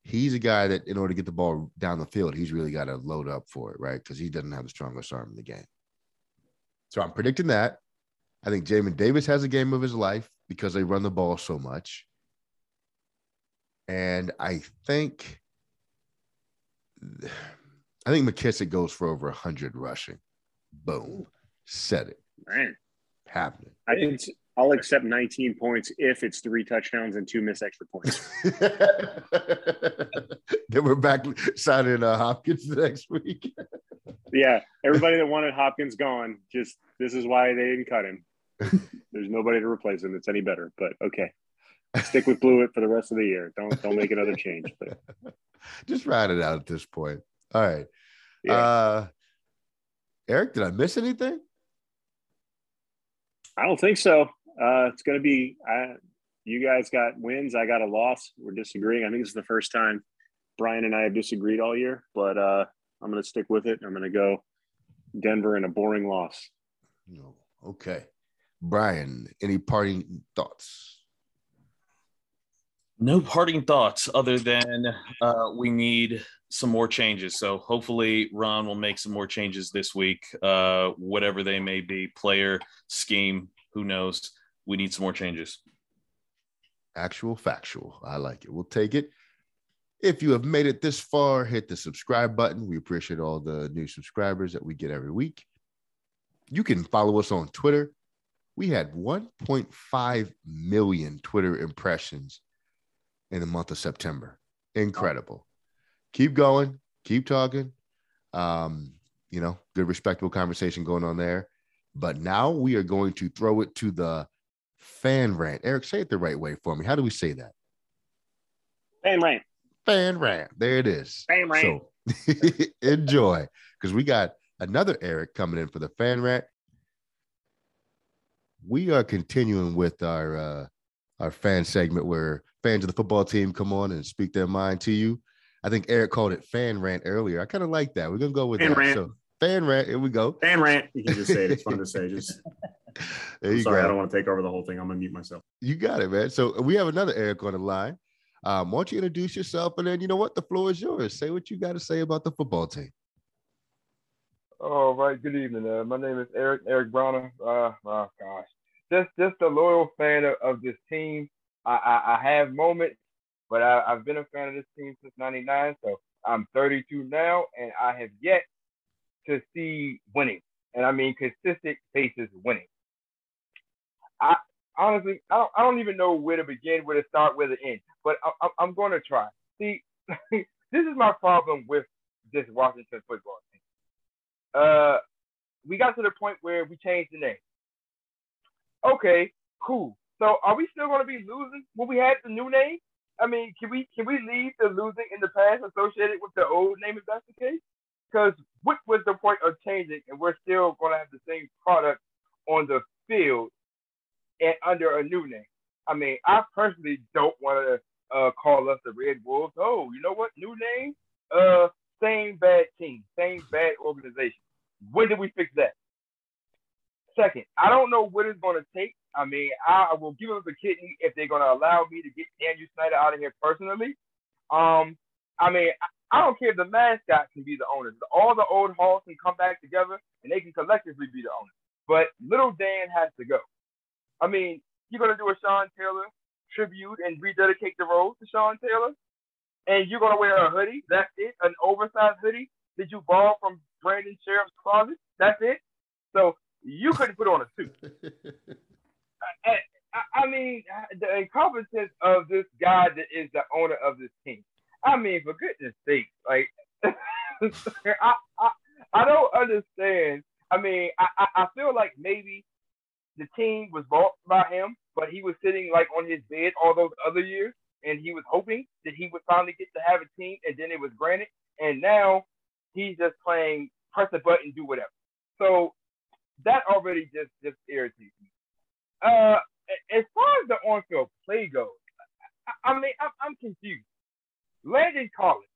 he's a guy that, in order to get the ball down the field, he's really got to load up for it, right? Because he doesn't have the strongest arm in the game. So I'm predicting that. I think Jamin Davis has a game of his life because they run the ball so much. And I think I think McKissic goes for over 100 rushing. Boom. Said it. Man. Happening. I think I'll accept 19 points if it's three touchdowns and two missed extra points. then we're back signing uh, Hopkins next week. yeah. Everybody that wanted Hopkins gone, just this is why they didn't cut him. There's nobody to replace him that's any better. But okay. Stick with Blewitt for the rest of the year. Don't don't make another change. But just ride it out at this point. All right. Yeah. Uh, Eric, did I miss anything? I don't think so. Uh, it's going to be. I, you guys got wins. I got a loss. We're disagreeing. I think this is the first time Brian and I have disagreed all year, but uh, I'm going to stick with it. I'm going to go Denver in a boring loss. No. Okay. Brian, any parting thoughts? No parting thoughts other than uh, we need some more changes. So hopefully Ron will make some more changes this week, uh, whatever they may be, player, scheme, who knows. We need some more changes. Actual factual. I like it. We'll take it. If you have made it this far, hit the subscribe button. We appreciate all the new subscribers that we get every week. You can follow us on Twitter. We had 1.5 million Twitter impressions in the month of September. Incredible. Keep going, keep talking. Um, you know, good, respectable conversation going on there. But now we are going to throw it to the fan rant. Eric, say it the right way for me. How do we say that? Fan rant. Fan rant. There it is. Fan rant. So enjoy because we got another Eric coming in for the fan rant. We are continuing with our uh, our fan segment where fans of the football team come on and speak their mind to you. I think Eric called it fan rant earlier. I kind of like that. We're gonna go with fan that. Rant. So fan rant. Here we go. Fan rant. You can just say it. It's fun to say. Just there you sorry, go. I don't want to take over the whole thing. I'm gonna mute myself. You got it, man. So we have another Eric on the line. Um, why don't you introduce yourself and then you know what? The floor is yours. Say what you got to say about the football team. All right. Good evening. Uh, my name is Eric Eric Browner. Uh, oh gosh, just just a loyal fan of, of this team. I, I, I have moments, but I, have been a fan of this team since '99. So I'm 32 now, and I have yet to see winning, and I mean consistent faces winning. I honestly, I don't, I don't even know where to begin, where to start, where to end, but I, I'm going to try. See, this is my problem with this Washington football. Uh, we got to the point where we changed the name. Okay, cool. So are we still going to be losing when we had the new name? I mean, can we can we leave the losing in the past associated with the old name if that's the case? Because what was the point of changing and we're still going to have the same product on the field and under a new name? I mean, I personally don't want to uh, call us the Red Wolves. Oh, you know what? New name, uh, same bad team, same bad organization. When did we fix that? Second, I don't know what it's going to take I mean, I will give them the kidney if they're going to allow me to get Daniel Snyder out of here personally. Um, I mean, I don't care if the mascot can be the owner. All the old halls can come back together and they can collectively be the owner. But little Dan has to go. I mean, you're gonna do a Sean Taylor tribute and rededicate the role to Sean Taylor, and you're gonna wear a hoodie. That's it, an oversized hoodie that you borrow from Brandon Scherff's closet. That's it. So you couldn't put on a suit. I, I, I mean, the incompetence of this guy that is the owner of this team. I mean, for goodness sake, like I, I, I don't understand. I mean, I, I feel like maybe the team was bought by him, but he was sitting like on his bed all those other years, and he was hoping that he would finally get to have a team, and then it was granted. And now he's just playing press a button, do whatever. So that already just just irritates me. Uh, as far as the on-field play goes, I, I mean, I'm, I'm confused. Landon Collins,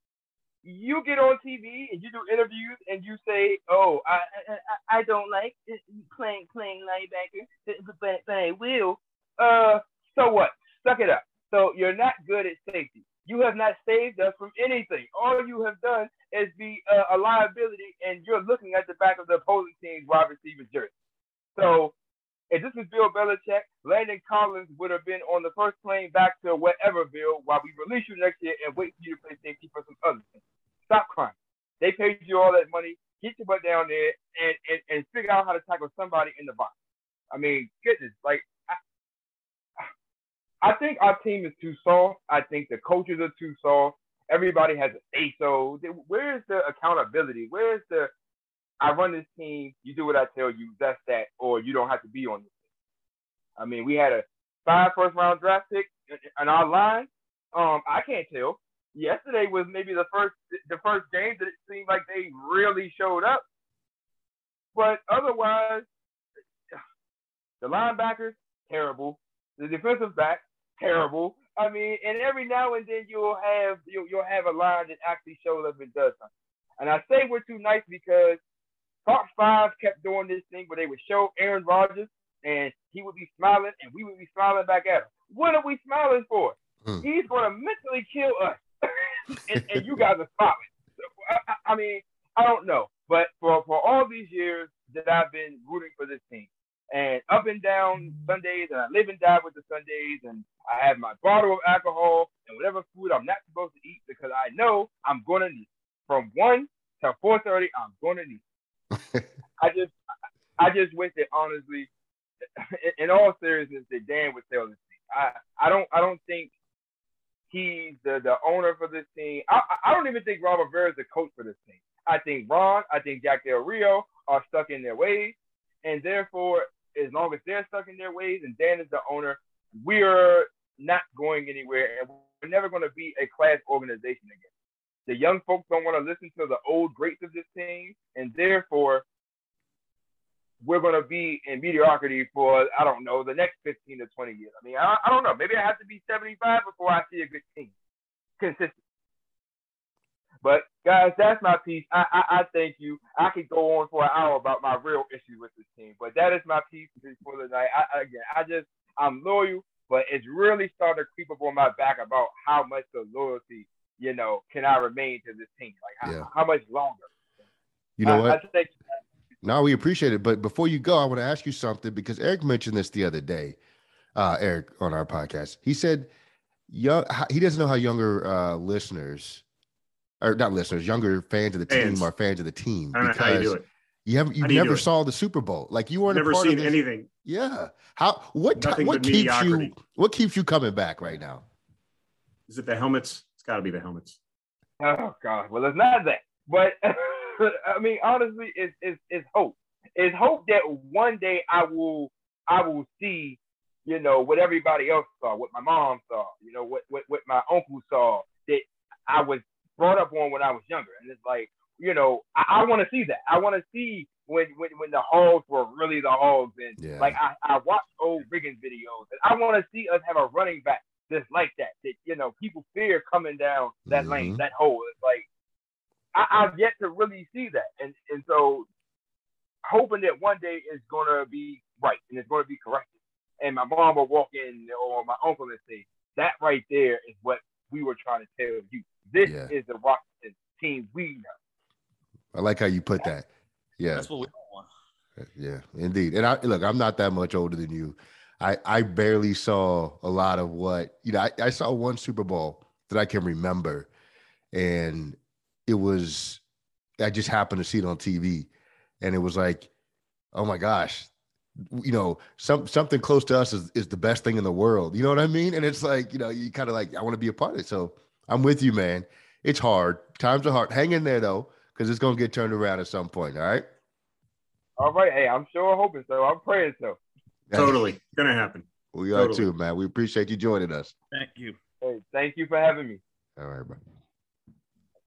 you get on TV and you do interviews and you say, "Oh, I I, I don't like playing playing linebacker, but but I will." Uh, so what? Suck it up. So you're not good at safety. You have not saved us from anything. All you have done is be uh, a liability, and you're looking at the back of the opposing team's wide receiver jersey. So if this is Bill Belichick, Landon Collins would have been on the first plane back to wherever, Bill, while we release you next year and wait for you to play safety for some other team. Stop crying. They paid you all that money. Get your butt down there and, and, and figure out how to tackle somebody in the box. I mean, goodness, like I, think our team is too soft. I think the coaches are too soft. Everybody has a say so. Where's the accountability? Where's the I run this team, you do what I tell you, that's that, or you don't have to be on this team. I mean, we had a five first round draft pick in our line. Um, I can't tell. Yesterday was maybe the first the first game that it seemed like they really showed up. But otherwise, the linebackers, terrible. The defensive back, terrible. I mean, and every now and then you'll have you'll, you'll have a line that actually shows up and does something. And I say we're too nice because Fox 5 kept doing this thing where they would show Aaron Rodgers and he would be smiling and we would be smiling back at him. What are we smiling for? Hmm. He's going to mentally kill us. and, and, you guys are smiling. So, I, I, mean, I don't know. But for, for all these years that I've been rooting for this team, and up and down Sundays, and I live and die with the Sundays, and I have my bottle of alcohol and whatever food I'm not supposed to eat because I know I'm going to need. From 1 to 4.30, I'm going to need. I just, I just wish that honestly, in all seriousness, that Dan would tell this team. I, I don't, I don't think he's the, the owner for this team. I, I don't even think Ron Rivera is the coach for this team. I think Ron, I think Jack Del Rio are stuck in their ways, and therefore, as long as they're stuck in their ways and Dan is the owner, we're not going anywhere, and we're never going to be a class organization again. The young folks don't want to listen to the old greats of this team, and therefore, we're going to be in mediocrity for I don't know the next 15 to 20 years. I mean, I, I don't know. Maybe I have to be 75 before I see a good team consistent. But guys, that's my piece. I, I, I thank you. I could go on for an hour about my real issue with this team, but that is my piece for the night. I, again, I just I'm loyal, but it's really starting to creep up on my back about how much the loyalty you know, can I remain to this team? Like, how, yeah. how much longer? You know what? I no, we appreciate it. But before you go, I want to ask you something because Eric mentioned this the other day. Uh, Eric on our podcast, he said, "Young." He doesn't know how younger uh, listeners, or not listeners, younger fans of the fans. team are fans of the team because you, you haven't, you never you saw the Super Bowl. Like you weren't never seen anything. Yeah. How? What? what keeps mediocrity. you? What keeps you coming back right now? Is it the helmets? It's got to be the helmets. Oh God! Well, it's not that, but I mean, honestly, it's, it's it's hope. It's hope that one day I will I will see, you know, what everybody else saw, what my mom saw, you know, what what, what my uncle saw that I was brought up on when I was younger, and it's like, you know, I, I want to see that. I want to see when, when when the hogs were really the hogs, and yeah. like I I watched old Riggins videos, and I want to see us have a running back just like that. That you know, people fear coming down that mm-hmm. lane, that hole. It's like I, have yet to really see that, and and so hoping that one day it's gonna be right and it's gonna be corrected. And my mom will walk in or my uncle and say, "That right there is what we were trying to tell you. This yeah. is the Washington team we know. I like how you put that. Yeah, That's what we want. yeah, indeed. And I look, I'm not that much older than you. I I barely saw a lot of what you know. I, I saw one Super Bowl that I can remember, and it was I just happened to see it on TV, and it was like, oh my gosh, you know, some something close to us is, is the best thing in the world. You know what I mean? And it's like, you know, you kind of like, I want to be a part of it. So I'm with you, man. It's hard. Times are hard. Hang in there though, because it's gonna get turned around at some point. All right. All right, hey, I'm sure hoping so. I'm praying so. Totally It's gonna happen. We are Totally. too, man. We appreciate you joining us. Thank you. Hey, thank you for having me. All right, bro.